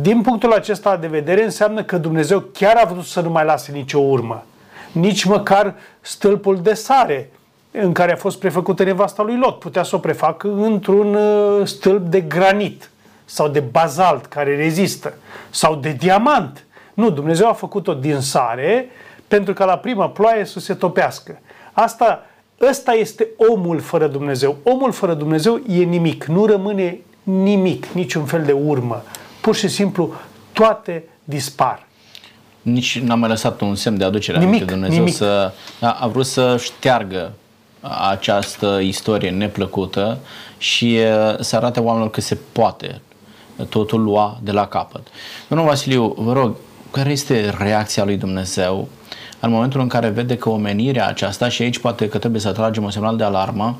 Din punctul acesta de vedere înseamnă că Dumnezeu chiar a vrut să nu mai lase nicio urmă nici măcar stâlpul de sare în care a fost prefăcută nevasta lui Lot. Putea să o prefacă într-un uh, stâlp de granit sau de bazalt care rezistă sau de diamant. Nu, Dumnezeu a făcut-o din sare pentru ca la prima ploaie să se topească. Asta, ăsta este omul fără Dumnezeu. Omul fără Dumnezeu e nimic, nu rămâne nimic, niciun fel de urmă. Pur și simplu toate dispar nici n-a mai lăsat un semn de aducere nimic, aminte Dumnezeu nimic. să a, a vrut să șteargă această istorie neplăcută și să arate oamenilor că se poate totul lua de la capăt. Domnul Vasiliu, vă rog, care este reacția lui Dumnezeu în momentul în care vede că omenirea aceasta, și aici poate că trebuie să tragem un semnal de alarmă,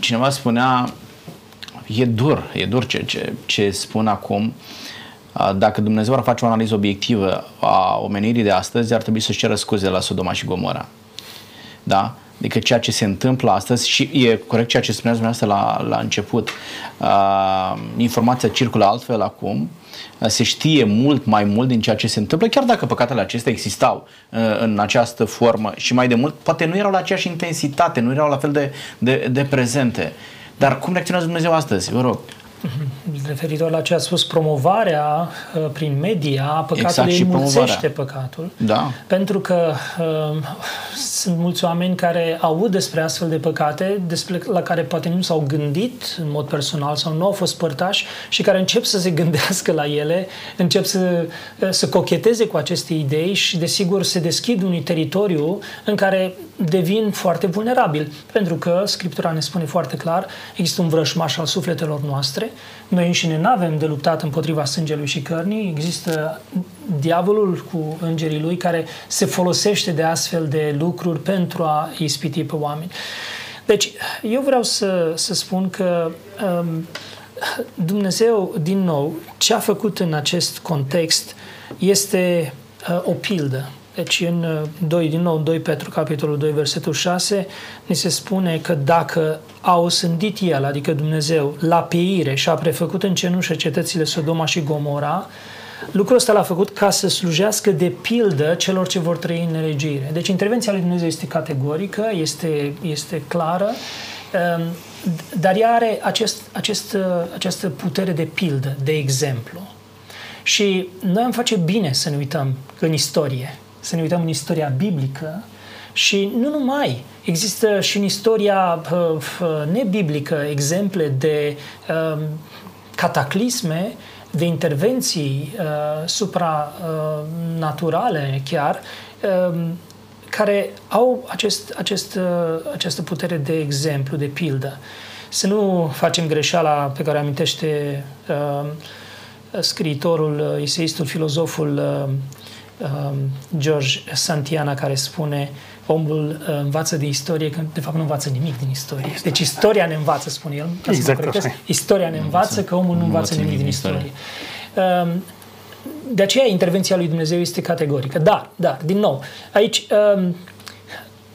cineva spunea, e dur, e dur ce, ce, ce spun acum, dacă Dumnezeu ar face o analiză obiectivă a omenirii de astăzi, ar trebui să-și ceră scuze la Sodoma și Gomora. Da? Adică ceea ce se întâmplă astăzi și e corect ceea ce spuneați dumneavoastră la, la început. Uh, informația circulă altfel acum, uh, se știe mult mai mult din ceea ce se întâmplă, chiar dacă păcatele acestea existau uh, în această formă și mai de mult, poate nu erau la aceeași intensitate, nu erau la fel de, de, de prezente. Dar cum reacționează Dumnezeu astăzi? Vă rog. Referitor la ce a spus, promovarea uh, prin media a păcatului exact, înmulțește păcatul. Da. Pentru că uh, sunt mulți oameni care aud despre astfel de păcate, despre la care poate nu s-au gândit în mod personal sau nu au fost părtași și care încep să se gândească la ele, încep să, uh, să cocheteze cu aceste idei și, desigur, se deschid unui teritoriu în care devin foarte vulnerabili. Pentru că Scriptura ne spune foarte clar, există un vrășmaș al sufletelor noastre, noi înșine nu avem de luptat împotriva sângelui și cărnii, există diavolul cu îngerii lui care se folosește de astfel de lucruri pentru a ispiti pe oameni. Deci, eu vreau să, să spun că um, Dumnezeu, din nou, ce a făcut în acest context este uh, o pildă. Deci în 2, uh, din nou, 2 Petru, capitolul 2, versetul 6, ni se spune că dacă a osândit El, adică Dumnezeu, la peire și a prefăcut în cenușă cetățile Sodoma și Gomora, lucrul ăsta l-a făcut ca să slujească de pildă celor ce vor trăi în nelegire. Deci intervenția lui Dumnezeu este categorică, este, este clară, um, dar ea are acest, acest, uh, această putere de pildă, de exemplu. Și noi am face bine să ne uităm în istorie, să ne uităm în istoria biblică și nu numai. Există și în istoria uh, nebiblică exemple de uh, cataclisme, de intervenții uh, supranaturale uh, chiar, uh, care au acest, acest, uh, această putere de exemplu, de pildă. Să nu facem greșeala pe care amintește uh, scriitorul, uh, eseistul, filozoful uh, uh, George Santiana care spune omul uh, învață de istorie, că de fapt nu învață nimic din istorie. Deci istoria ne învață, spune el. Ca exact să Istoria ne învață că omul nu învață nimic din istorie. Uh, de aceea intervenția lui Dumnezeu este categorică. Dar, dar, din nou, aici um,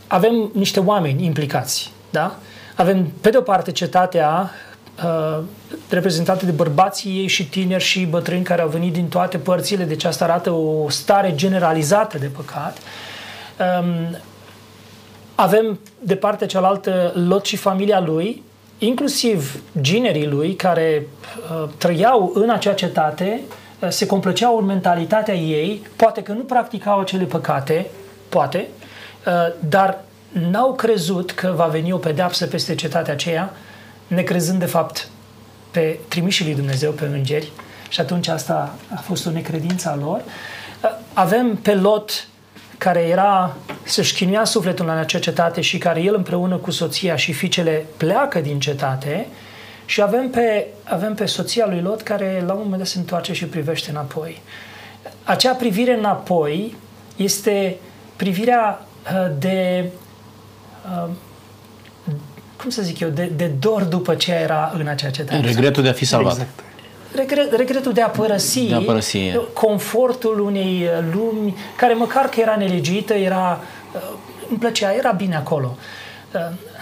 avem niște oameni implicați, da? Avem, pe de o parte, cetatea uh, reprezentată de bărbații ei și tineri și bătrâni care au venit din toate părțile, deci asta arată o stare generalizată de păcat. Um, avem de partea cealaltă Lot și familia lui, inclusiv ginerii lui care uh, trăiau în acea cetate, uh, se complăceau în mentalitatea ei, poate că nu practicau acele păcate, poate, uh, dar n-au crezut că va veni o pedeapsă peste cetatea aceea, necrezând de fapt pe trimișii lui Dumnezeu, pe îngeri, și atunci asta a fost o necredință a lor. Avem pe Lot care era să-și chinuia sufletul în acea cetate și care el împreună cu soția și fiicele pleacă din cetate și avem pe, avem pe soția lui Lot care la un moment dat se întoarce și privește înapoi. Acea privire înapoi este privirea uh, de uh, cum să zic eu, de, de dor după ce era în acea cetate. Regretul de a fi salvat. Exact regret, regretul de a părăsi, de a părăsi confortul unei uh, lumi care măcar că era nelegită, era, uh, îmi plăcea, era bine acolo. Uh,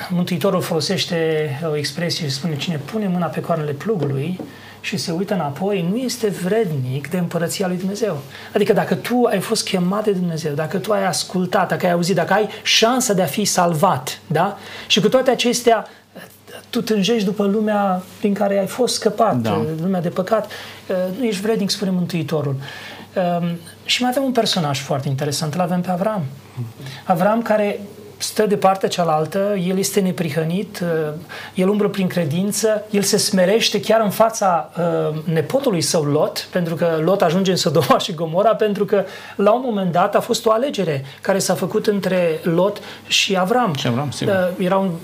Mântuitorul folosește o expresie și spune cine pune mâna pe coarnele plugului și se uită înapoi, nu este vrednic de împărăția lui Dumnezeu. Adică dacă tu ai fost chemat de Dumnezeu, dacă tu ai ascultat, dacă ai auzit, dacă ai șansa de a fi salvat, da? Și cu toate acestea, tu tânjești după lumea din care ai fost scăpat, da. lumea de păcat, uh, nu ești vrednic, spune Mântuitorul. Um, și mai avem un personaj foarte interesant, îl avem pe Avram. Avram care stă de partea cealaltă, el este neprihănit, uh, el umbră prin credință, el se smerește chiar în fața uh, nepotului său Lot, pentru că Lot ajunge în Sodoma și Gomora, pentru că la un moment dat a fost o alegere care s-a făcut între Lot și Avram. Și Avram, sigur. Uh, erau,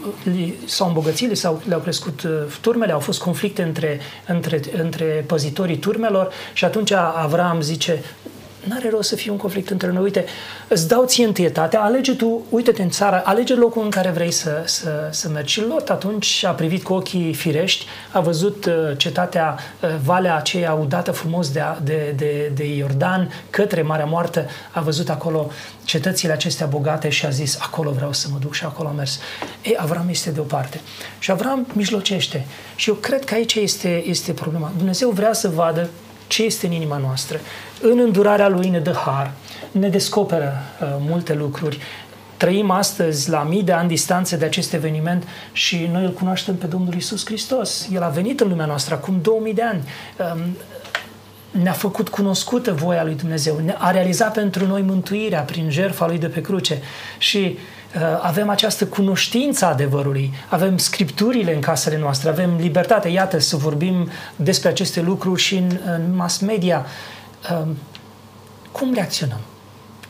s-au îmbogățit, sau le-au crescut turmele, au fost conflicte între, între, între păzitorii turmelor și atunci Avram zice, N-are rost să fie un conflict între noi. Uite, îți dau ție întâietatea, alege tu, uite-te în țară, alege locul în care vrei să, să, să mergi. Și Lot atunci a privit cu ochii firești, a văzut uh, cetatea, uh, valea aceea udată frumos de, de, de, de Iordan către Marea Moartă, a văzut acolo cetățile acestea bogate și a zis, acolo vreau să mă duc și acolo a mers. Ei, Avram este deoparte. Și Avram mijlocește. Și eu cred că aici este, este problema. Dumnezeu vrea să vadă ce este în inima noastră. În îndurarea Lui ne dă har, ne descoperă uh, multe lucruri. Trăim astăzi la mii de ani distanță de acest eveniment și noi îl cunoaștem pe Domnul Isus Hristos. El a venit în lumea noastră acum 2000 de ani. Um, ne-a făcut cunoscută voia lui Dumnezeu, a realizat pentru noi mântuirea prin jertfa lui de pe cruce și uh, avem această cunoștință a adevărului, avem scripturile în casele noastre, avem libertate, iată, să vorbim despre aceste lucruri și în, în mass media. Uh, cum reacționăm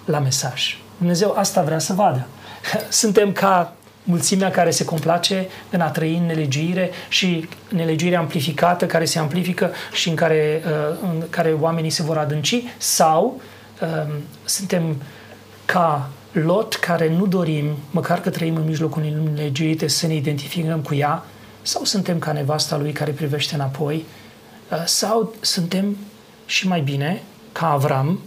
la mesaj? Dumnezeu asta vrea să vadă. Suntem ca mulțimea care se complace în a trăi în nelegiuire și nelegiuire amplificată care se amplifică și în care, uh, în care oamenii se vor adânci sau um, suntem ca Lot care nu dorim, măcar că trăim în mijlocul unei lumi legiuite, să ne identificăm cu ea sau suntem ca nevasta lui care privește înapoi uh, sau suntem și mai bine ca Avram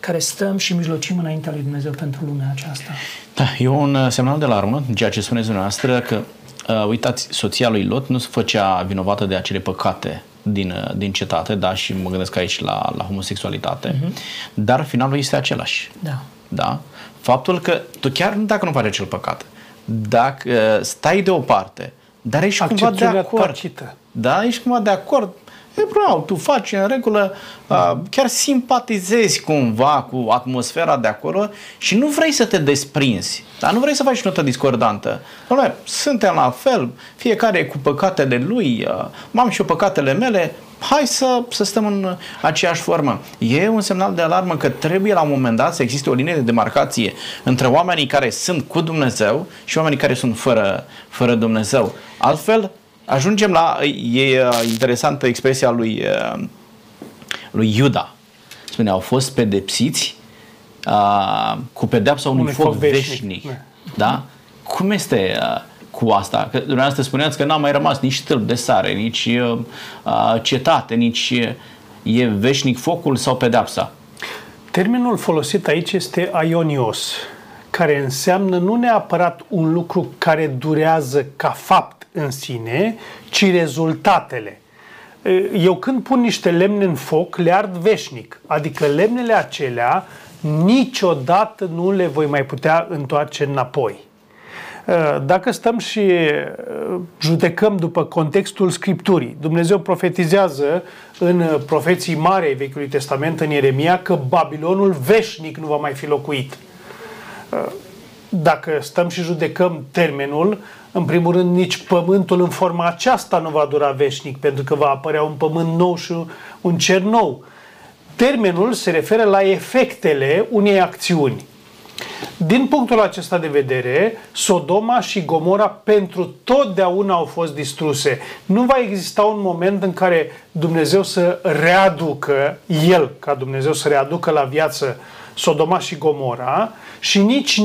care stăm și mijlocim înaintea lui Dumnezeu pentru lumea aceasta. Da, e un uh, semnal de alarmă, ceea ce spuneți dumneavoastră, că, uh, uitați, soția lui Lot nu se făcea vinovată de acele păcate din, uh, din cetate, da, și mă gândesc aici la, la homosexualitate, uh-huh. dar finalul este același. Da. Da? Faptul că tu chiar dacă nu faci acel păcat, dacă uh, stai deoparte, dar ești cumva de acord. Tacită. Da, ești cumva de acord E bravo, tu faci în regulă, chiar simpatizezi cumva cu atmosfera de acolo și nu vrei să te desprinzi, dar nu vrei să faci notă discordantă. Doamne, suntem la fel, fiecare cu păcatele lui, am și eu păcatele mele, hai să, să stăm în aceeași formă. E un semnal de alarmă că trebuie la un moment dat să existe o linie de demarcație între oamenii care sunt cu Dumnezeu și oamenii care sunt fără, fără Dumnezeu. Altfel, Ajungem la, e uh, interesantă expresia lui, uh, lui Iuda. Spune, au fost pedepsiți uh, cu pedepsa unui, unui foc, foc veșnic. veșnic. Da. da? Cum este uh, cu asta? Că dumneavoastră spuneați că n-a mai rămas nici stâlp de sare, nici uh, cetate, nici uh, e veșnic focul sau pedepsa. Termenul folosit aici este aionios, care înseamnă nu neapărat un lucru care durează ca fapt, în sine, ci rezultatele. Eu când pun niște lemne în foc, le ard veșnic. Adică lemnele acelea niciodată nu le voi mai putea întoarce înapoi. Dacă stăm și judecăm după contextul Scripturii, Dumnezeu profetizează în profeții mari ai Vechiului Testament, în Ieremia, că Babilonul veșnic nu va mai fi locuit. Dacă stăm și judecăm termenul, în primul rând, nici pământul în forma aceasta nu va dura veșnic, pentru că va apărea un pământ nou și un cer nou. Termenul se referă la efectele unei acțiuni. Din punctul acesta de vedere, Sodoma și Gomora pentru totdeauna au fost distruse. Nu va exista un moment în care Dumnezeu să readucă, El ca Dumnezeu să readucă la viață Sodoma și Gomora și nici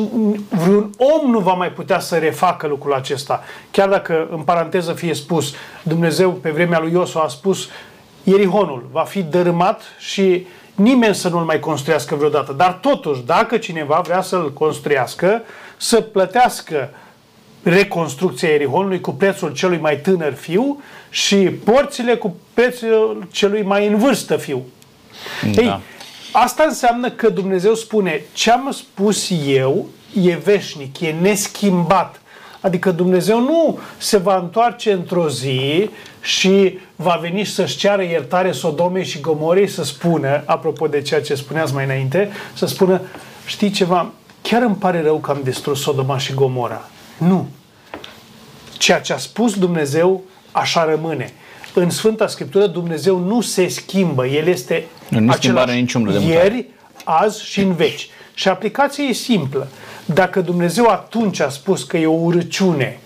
vreun om nu va mai putea să refacă lucrul acesta. Chiar dacă, în paranteză fie spus, Dumnezeu pe vremea lui Iosu a spus Ierihonul va fi dărâmat și nimeni să nu-l mai construiască vreodată. Dar totuși, dacă cineva vrea să-l construiască, să plătească reconstrucția Ierihonului cu prețul celui mai tânăr fiu și porțile cu prețul celui mai în vârstă fiu. Da. Ei, Asta înseamnă că Dumnezeu spune, ce am spus eu e veșnic, e neschimbat. Adică Dumnezeu nu se va întoarce într-o zi și va veni și să-și ceară iertare Sodomei și Gomorei să spună, apropo de ceea ce spuneați mai înainte, să spună, știi ceva, chiar îmi pare rău că am distrus Sodoma și Gomora. Nu. Ceea ce a spus Dumnezeu, așa rămâne în Sfânta Scriptură Dumnezeu nu se schimbă. El este nu același niciun de ieri, azi și în veci. Și aplicația e simplă. Dacă Dumnezeu atunci a spus că e o urăciune,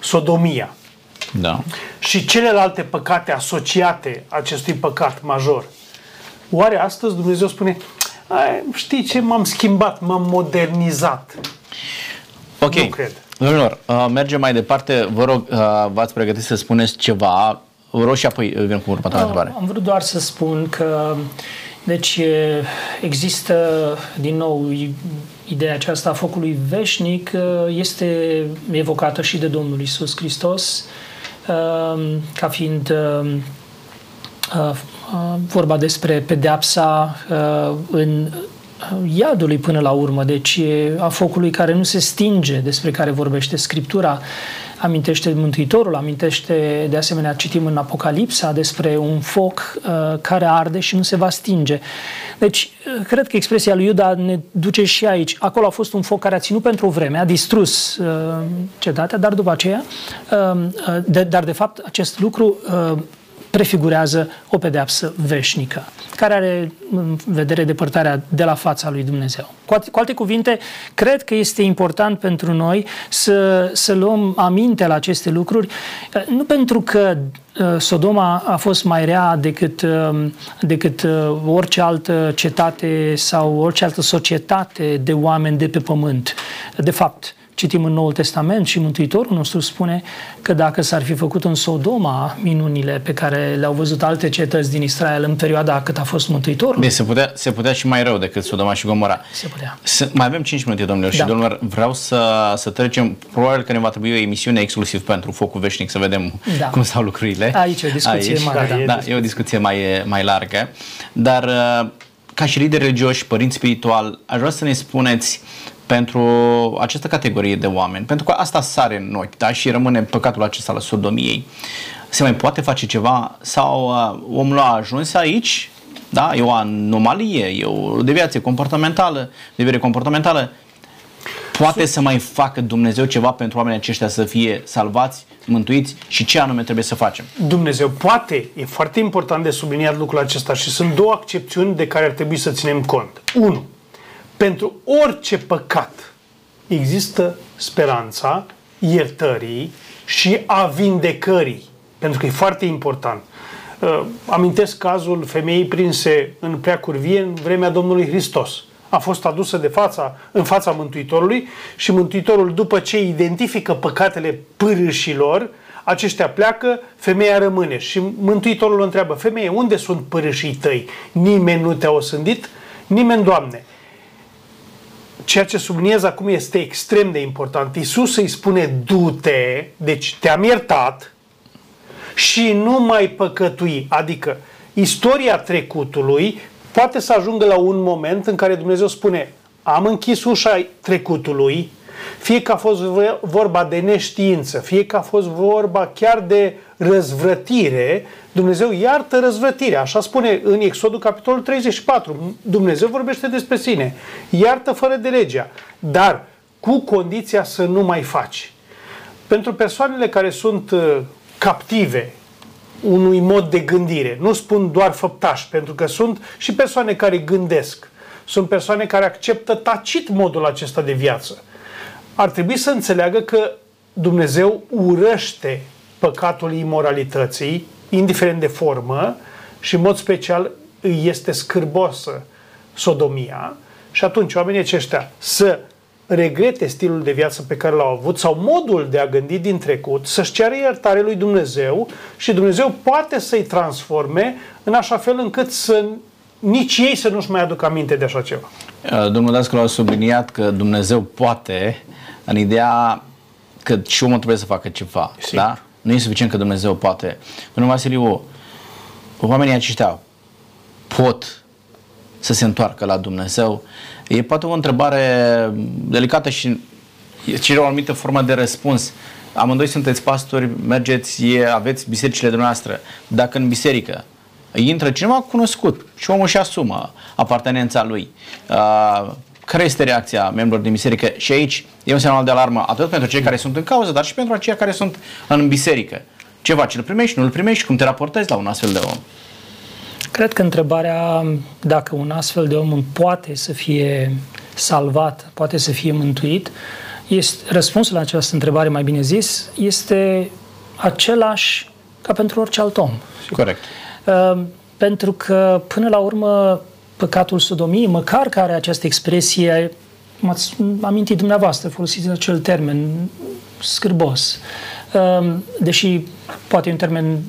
sodomia, da. și celelalte păcate asociate acestui păcat major, oare astăzi Dumnezeu spune, știi ce, m-am schimbat, m-am modernizat. Ok. Nu cred. Domnilor, uh, mergem mai departe. Vă rog, uh, v-ați pregătit să spuneți ceva rog și apoi vin cu următoarea întrebare. Am vrut doar să spun că deci există din nou ideea aceasta a focului veșnic este evocată și de Domnul Isus Hristos ca fiind vorba despre pedeapsa în iadului până la urmă, deci a focului care nu se stinge, despre care vorbește Scriptura amintește Mântuitorul, amintește de asemenea, citim în Apocalipsa despre un foc uh, care arde și nu se va stinge. Deci, uh, cred că expresia lui Iuda ne duce și aici. Acolo a fost un foc care a ținut pentru o vreme, a distrus uh, cetatea, dar după aceea, uh, uh, de, dar de fapt acest lucru uh, prefigurează o pedeapsă veșnică, care are în vedere depărtarea de la fața lui Dumnezeu. Cu alte, cu alte cuvinte, cred că este important pentru noi să, să luăm aminte la aceste lucruri, nu pentru că uh, Sodoma a fost mai rea decât, uh, decât uh, orice altă cetate sau orice altă societate de oameni de pe pământ. De fapt, citim în Noul Testament și Mântuitorul nostru spune că dacă s-ar fi făcut în Sodoma minunile pe care le-au văzut alte cetăți din Israel în perioada cât a fost Mântuitorul. Bine, se putea, se putea și mai rău decât Sodoma și Gomora. Se putea. S- mai avem 5 minute, domnilor, da. și domnilor, vreau să, să trecem, probabil că ne va trebui o emisiune exclusiv pentru Focul Veșnic, să vedem da. cum stau lucrurile. Aici e o discuție Aici. mare. Da, da, da, e o discuție mai, mai largă. Dar ca și lideri religioși, părinți spiritual, aș vrea să ne spuneți pentru această categorie de oameni, pentru că asta sare în ochi da? și rămâne păcatul acesta al sodomiei. Se mai poate face ceva sau uh, omul a ajuns aici, da? e o anomalie, e o deviație comportamentală, deviere comportamentală, poate să mai facă Dumnezeu ceva pentru oamenii aceștia să fie salvați, mântuiți și ce anume trebuie să facem? Dumnezeu poate, e foarte important de subliniat lucrul acesta și sunt două accepțiuni de care ar trebui să ținem cont. Unu, pentru orice păcat există speranța iertării și a vindecării. Pentru că e foarte important. Uh, amintesc cazul femeii prinse în prea curvie în vremea Domnului Hristos. A fost adusă de fața, în fața Mântuitorului și Mântuitorul, după ce identifică păcatele pârâșilor, aceștia pleacă, femeia rămâne. Și Mântuitorul o întreabă, femeie, unde sunt pârâșii tăi? Nimeni nu te-a osândit? Nimeni, Doamne ceea ce subliniez acum este extrem de important. Isus îi spune, du-te, deci te-am iertat și nu mai păcătui. Adică istoria trecutului poate să ajungă la un moment în care Dumnezeu spune, am închis ușa trecutului, fie că a fost vorba de neștiință, fie că a fost vorba chiar de răzvrătire, Dumnezeu iartă răzvrătirea. Așa spune în Exodul capitolul 34. Dumnezeu vorbește despre sine. Iartă fără de legea, dar cu condiția să nu mai faci. Pentru persoanele care sunt uh, captive unui mod de gândire, nu spun doar făptași, pentru că sunt și persoane care gândesc, sunt persoane care acceptă tacit modul acesta de viață. Ar trebui să înțeleagă că Dumnezeu urăște păcatul imoralității, indiferent de formă, și în mod special îi este scârbosă sodomia. Și atunci oamenii aceștia să regrete stilul de viață pe care l-au avut sau modul de a gândi din trecut, să-și ceară iertare lui Dumnezeu și Dumnezeu poate să-i transforme în așa fel încât să nici ei să nu-și mai aducă aminte de așa ceva. Uh, domnul Dascăl a subliniat că Dumnezeu poate în ideea că și omul trebuie să facă ceva. Sigur. Da? Nu e suficient că Dumnezeu poate. Domnul Vasiliu, oamenii aceștia pot să se întoarcă la Dumnezeu? E poate o întrebare delicată și cere o anumită formă de răspuns. Amândoi sunteți pastori, mergeți, aveți bisericile dumneavoastră. Dacă în biserică intră cineva cunoscut și omul și asumă apartenența lui, uh, care este reacția membrilor din biserică? Și aici e un semnal de alarmă atât pentru cei care sunt în cauză, dar și pentru cei care sunt în biserică. Ce faci? Îl primești, nu îl primești? Cum te raportezi la un astfel de om? Cred că întrebarea dacă un astfel de om poate să fie salvat, poate să fie mântuit, este, răspunsul la această întrebare, mai bine zis, este același ca pentru orice alt om. Corect. Uh, pentru că, până la urmă, păcatul sodomiei, măcar că are această expresie, m-ați amintit dumneavoastră, folosiți acel termen scârbos, um, deși poate e un termen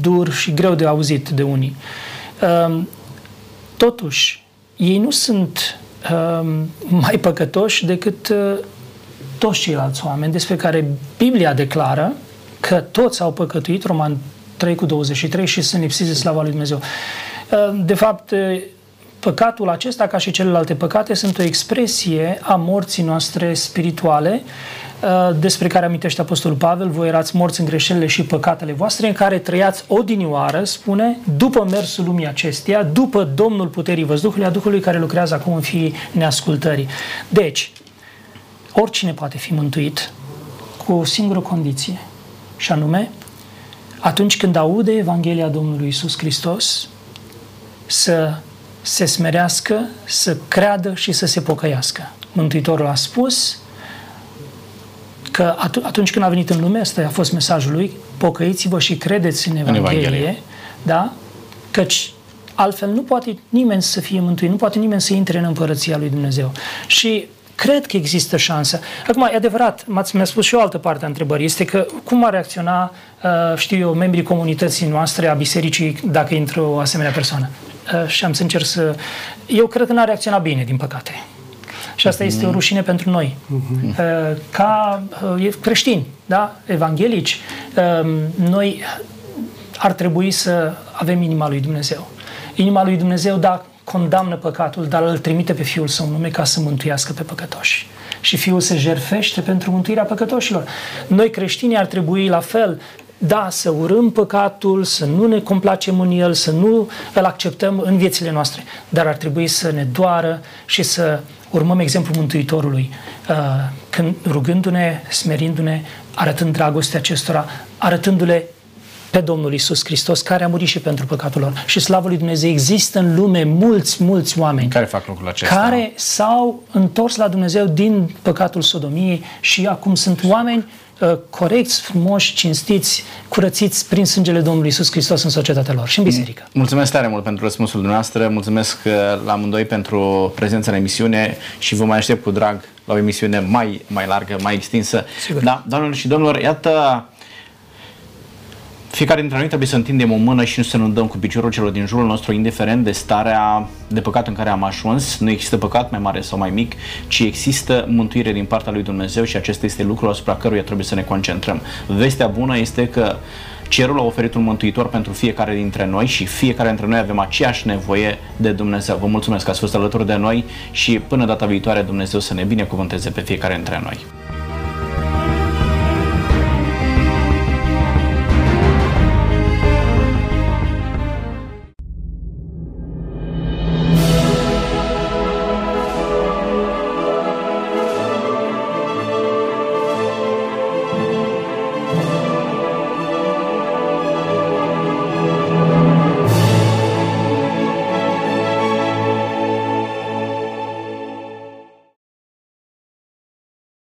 dur și greu de auzit de unii. Um, totuși, ei nu sunt um, mai păcătoși decât uh, toți ceilalți oameni despre care Biblia declară că toți au păcătuit, Roman 3 cu 23, și sunt lipsiți de slava lui Dumnezeu. De fapt, Păcatul acesta, ca și celelalte păcate, sunt o expresie a morții noastre spirituale, uh, despre care amintește Apostolul Pavel, voi erați morți în greșelile și păcatele voastre, în care trăiați odinioară, spune, după mersul lumii acesteia, după Domnul puterii văzduhului, a Duhului care lucrează acum în fiii neascultării. Deci, oricine poate fi mântuit cu o singură condiție, și anume, atunci când aude Evanghelia Domnului Isus Hristos, să se smerească, să creadă și să se pocăiască. Mântuitorul a spus că atunci când a venit în lume, ăsta a fost mesajul lui, pocăiți-vă și credeți în Evanghelie, în Evanghelie. da? Căci altfel nu poate nimeni să fie mântuit, nu poate nimeni să intre în împărăția lui Dumnezeu. Și cred că există șansă. Acum, e adevărat, m-ați, mi-a spus și o altă parte a întrebării, este că cum ar reacționa, uh, știu eu, membrii comunității noastre, a bisericii, dacă intră o asemenea persoană? Uh, și am să încerc să... Eu cred că n-a reacționat bine, din păcate. Și asta este o mhm. rușine pentru noi. Uh, ca creștini, da? evanghelici, noi ar trebui să avem inima lui Dumnezeu. Inima lui Dumnezeu, da, condamnă păcatul, dar îl trimite pe Fiul Său nume ca să mântuiască pe păcătoși. Și Fiul se jerfește pentru mântuirea păcătoșilor. Noi creștinii ar trebui la fel da, să urâm păcatul, să nu ne complacem în el, să nu îl acceptăm în viețile noastre, dar ar trebui să ne doară și să urmăm exemplul Mântuitorului, uh, când rugându-ne, smerindu-ne, arătând dragostea acestora, arătându-le pe Domnul Isus Hristos, care a murit și pentru păcatul lor. Și slavă lui Dumnezeu, există în lume mulți, mulți oameni care fac lucrul acesta. Care s-au întors la Dumnezeu din păcatul sodomiei și acum sunt oameni uh, corecți, frumoși, cinstiți, curățiți prin sângele Domnului Isus Hristos în societatea lor și în biserică. Mulțumesc tare mult pentru răspunsul dumneavoastră, mulțumesc uh, la amândoi pentru prezența în emisiune și vă mai aștept cu drag la o emisiune mai, mai largă, mai extinsă. Sigur. Da, doamnelor și domnilor, iată fiecare dintre noi trebuie să întindem o mână și nu să ne dăm cu piciorul celor din jurul nostru, indiferent de starea de păcat în care am ajuns. Nu există păcat mai mare sau mai mic, ci există mântuire din partea lui Dumnezeu și acesta este lucrul asupra căruia trebuie să ne concentrăm. Vestea bună este că Cerul a oferit un mântuitor pentru fiecare dintre noi și fiecare dintre noi avem aceeași nevoie de Dumnezeu. Vă mulțumesc că ați fost alături de noi și până data viitoare Dumnezeu să ne binecuvânteze pe fiecare dintre noi.